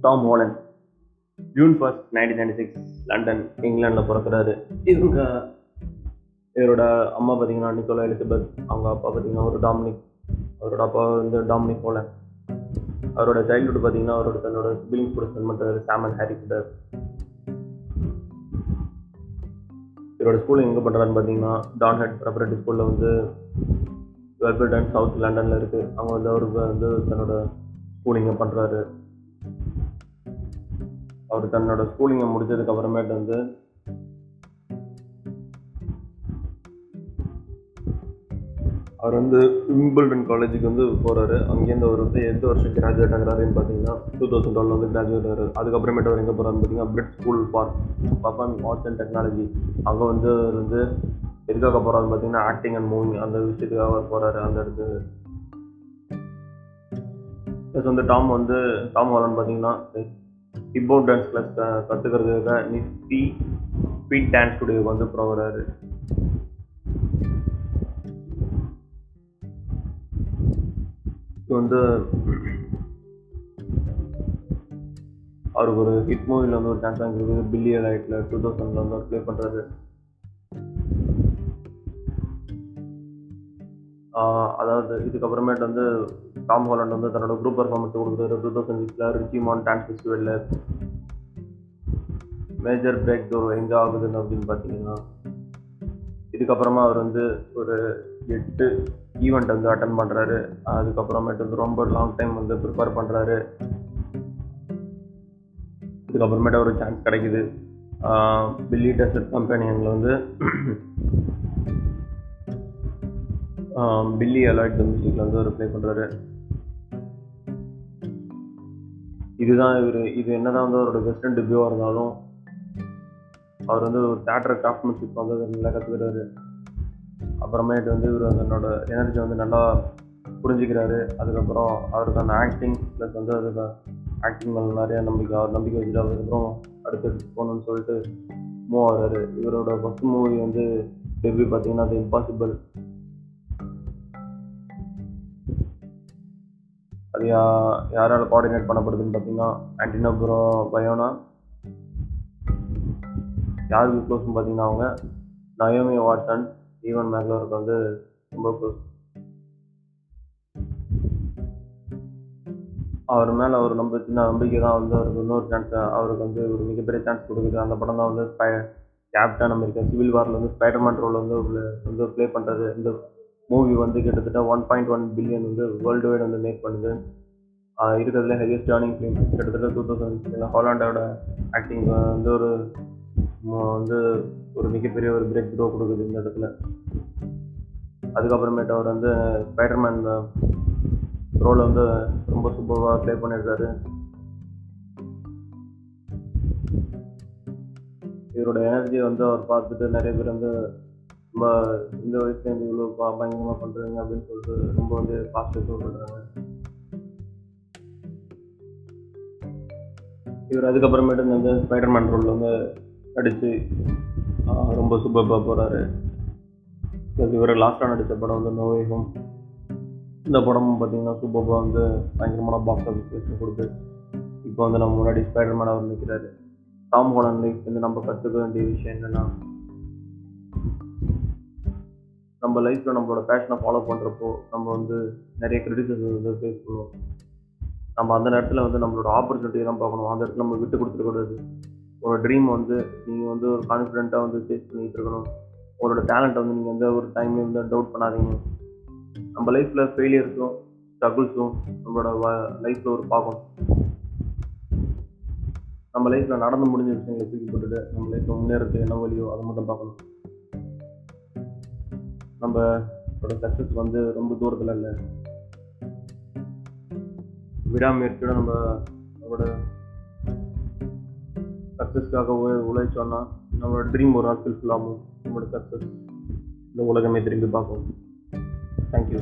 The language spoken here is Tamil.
Tom Holland June first nineteen ninety six London இங்கிலாண்டில் பிறக்கிறாரு. இவங்க இவரோட அம்மா பார்த்தீங்கன்னா நிக்கோலா எலிசபெத் அவங்க அப்பா பார்த்தீங்கன்னா ஒரு டாமினிக் அவரோட அப்பா வந்து டாமினிக் ஹோலன் அவரோட சைல்டுஹுட் பார்த்தீங்கன்னா அவரோட தன்னோட சிபிலிங்ஸ் கூட ஸ்பெண்ட் பண்ணுறாரு சாமன் ஹாரி கூட. இவரோட ஸ்கூலில் எங்கே பண்ணுறாருன்னு பார்த்தீங்கன்னா டான் ஹெட் ப்ரெப்பரேட்டிவ் ஸ்கூலில் வந்து வெல்பர்டன் சவுத் லண்டனில் இருக்குது அவங்க வந்து அவருக்கு வந்து தன்னோட ஸ்கூலிங்கை பண்ணுறாரு அவர் தன்னோட ஸ்கூலிங்கை முடிச்சதுக்கு அப்புறமேட்டு வந்து அவர் வந்து விம்பிள்டன் காலேஜுக்கு வந்து போகிறாரு அங்கேருந்து அவர் வந்து எந்த வருஷம் கிராஜுவேட் ஆகிறாருன்னு பார்த்தீங்கன்னா டூ தௌசண்ட் டுவெல் வந்து கிராஜுவேட் ஆகிறார். அதுக்கப்புறமேட்டு அவர் எங்கே போகிறாருன்னு பார்த்தீங்கன்னா Brit school for performing arts and technology அங்கே வந்து அவர் வந்து எதுக்காக போகிறாருன்னு பார்த்தீங்கன்னா ஆக்டிங் அண்ட் மூவிங் அந்த விஷயத்துக்காக அவர் போகிறாரு அந்த இடத்துக்கு. ப்ளஸ் வந்து டாம் வந்து டாம் வரலன்னு பார்த்தீங்கன்னா ஹிப்போட் டான்ஸ் கிளாஸ் கற்றுக்கிறதுக்காக நிஃப்டி ஸ்பீட் டான்ஸ் ஸ்டுடியோக்கு வந்து போகிறாரு இது வந்து அவருக்கு ஒரு ஹிட் மூவியில் வந்து ஒரு டான்ஸ் வாங்கிருக்கு பில்லி லைட்டில் டூ தௌசண்டில் வந்து ப்ளே பண்ணுறாரு அதாவது இதுக்கப்புறமேட்டு வந்து டாம் ஹாலண்ட் வந்து தன்னோட குரூப் பர்ஃபார்மன்ஸ் கொடுக்குறாரு. டூ தௌசண்ட் சிக்ஸில் ரிச்சிமான் டான்ஸ் ஃபெஸ்டிவலில் மேஜர் பிரேக் டோர் எங்கே ஆகுதுன்னு அப்படின்னு பார்த்தீங்கன்னா இதுக்கப்புறமா அவர் வந்து ஒரு எட்டு ஈவெண்ட் வந்து அட்டன் பண்ணுறாரு அதுக்கப்புறமேட்டு வந்து ரொம்ப லாங் டைம் வந்து ப்ரிப்பேர் பண்ணுறாரு இதுக்கப்புறமேட்டு ஒரு சான்ஸ் கிடைக்குது. பில்லி டெசர்ட் கம்பெனியில் வந்து பில்லி அலாய்ட் மியூசிக்கில் வந்து அவர் ப்ளே பண்ணுறாரு இதுதான் இவர் இது என்னதான் வந்து அவரோட வெஸ்டர்ன் டெபியூவாக இருந்தாலும் அவர் வந்து ஒரு தேட்டர் கிராஃப்ட்மென்ஷிப் வந்து நல்லா கற்றுக்கிறாரு அப்புறமேட்டு வந்து இவர் தன்னோட எனர்ஜி வந்து நல்லா புரிஞ்சுக்கிறாரு. அதுக்கப்புறம் அவருக்கான ஆக்டிங் ப்ளஸ் வந்து அதுக்கு ஆக்டிங் மேலே நிறையா நம்பிக்கை அவர் நம்பிக்கை வச்சுட்டு அதுக்கப்புறம் அடுத்து போகணும்னு சொல்லிட்டு மூவ் ஆகிறாரு. இவரோட ஃபஸ்ட் மூவி வந்து டெபியூ பார்த்தீங்கன்னா அது இம்பாசிபிள் அது யா யாரால் கோஆர்டினேட் பண்ணப்படுதுன்னு பார்த்தீங்கன்னா ஆன்டினா ப்ரோ பயோனா யாருக்கு க்ளோஸ்னு பார்த்தீங்கன்னா அவங்க நயோமி வாட்சன் ஈவன் மேக்லோருக்கு வந்து ரொம்ப க்ளோஸ் அவர் மேலே அவர் நம்ப சின்ன நம்பிக்கை தான் வந்து அவருக்கு இன்னொரு சான்ஸ் அவருக்கு வந்து ஒரு மிகப்பெரிய சான்ஸ் கொடுக்குது. அந்த படம் தான் வந்து ஸ்பை கேப்டன் அமெரிக்கா சிவில் வாரில் வந்து ஸ்பைடர்மேன் ரோல் வந்து வந்து ப்ளே பண்ணுறது இந்த மூவி வந்து கிட்டத்தட்ட ஒன் பாயிண்ட் ஒன் பில்லியன் வந்து வேர்ல்டு வைட் வந்து மேக் பண்ணுது. இருக்கிறதுல ஹையஸ்ட் ஏர்னிங் ஃபிலிம் கிட்டத்தட்ட டூ தௌசண்ட் ஹாலாண்டோட ஆக்டிங் வந்து ஒரு வந்து ஒரு மிகப்பெரிய ஒரு பிரேக் த்ரோ கொடுக்குது இந்த இடத்துல. அதுக்கப்புறமேட்டு அவர் வந்து ஸ்பைடர்மேன் ரோலை வந்து ரொம்ப சூப்பராக ப்ளே பண்ணியிருக்காரு இவரோட எனர்ஜி வந்து அவர் பார்த்துட்டு நிறைய பேர் வந்து ரொம்ப இந்த வயசுல இருந்து இவ்வளோ பயங்கரமாக பண்ணுறீங்க அப்படின்னு சொல்லிட்டு ரொம்ப வந்து பாசிட்டிவ் பண்ணுறாங்க இவர் அதுக்கப்புறமேட்டு வந்து ஸ்பைடர்மேன் ரோலில் வந்து நடித்து ரொம்ப சூப்பராக போகிறாரு இவர் லாஸ்ட்டாக நடித்த படம் வந்து நோவே ஹோம் இந்த படமும் பார்த்தீங்கன்னா சூப்பராக வந்து பயங்கரமான பாக்ஸ் ஆஃபீஸ் கொடுத்து இப்போ வந்து நம்ம முன்னாடி ஸ்பைடர்மேன் அவர் நிற்கிறாரு டாம் ஹோலன் லைஃப் வந்து நம்ம கற்றுக்க வேண்டிய விஷயம் என்னென்னா நம்ம லைஃப்பில் நம்மளோட பேஷனை ஃபாலோ பண்ணுறப்போ நம்ம வந்து நிறைய கிரிட்டிசிசம் வந்து ஃபேஸ் பண்ணுவோம். நம்ம அந்த நேரத்தில் வந்து நம்மளோட ஆப்பர்ச்சுனிட்டியை தான் பார்க்கணும். அந்த இடத்துல நம்ம விட்டு கொடுத்துருக்கூடாது ஒரு ட்ரீம் வந்து நீங்கள் வந்து ஒரு கான்ஃபிடென்ட்டாக வந்து ஃபேஸ் பண்ணிகிட்டு இருக்கணும். உங்களோட டேலண்ட்டை வந்து நீங்கள் எந்த ஒரு டைம் வந்து டவுட் பண்ணாதீங்க. நம்ம லைஃப்பில் ஃபெயிலியர்ஸும் ஸ்ட்ரகிள்ஸும் நம்மளோட லைஃப்பில் ஒரு பார்க்கணும் நம்ம லைஃப்பில் நடந்து முடிஞ்ச விஷயங்களை தூக்கி போட்டுட்டு நம்ம லைஃப்பில் முன்னேறதுக்கு என்ன வழியோ அதை மட்டும் பார்க்கணும். நம்ம சக்ஸஸ் வந்து ரொம்ப தூரத்தில் இல்லை. விடாமுயற்சியோட நம்ம நம்மளோட சக்ஸஸ்க்காக உழைச்சோன்னா நம்மளோட ட்ரீம் ஒரு நாள் ஃபுல்ஃபில் ஆகும். நம்மளோட சக்ஸஸ் இந்த உலகமே திரும்பி பார்க்கும். தேங்க்யூ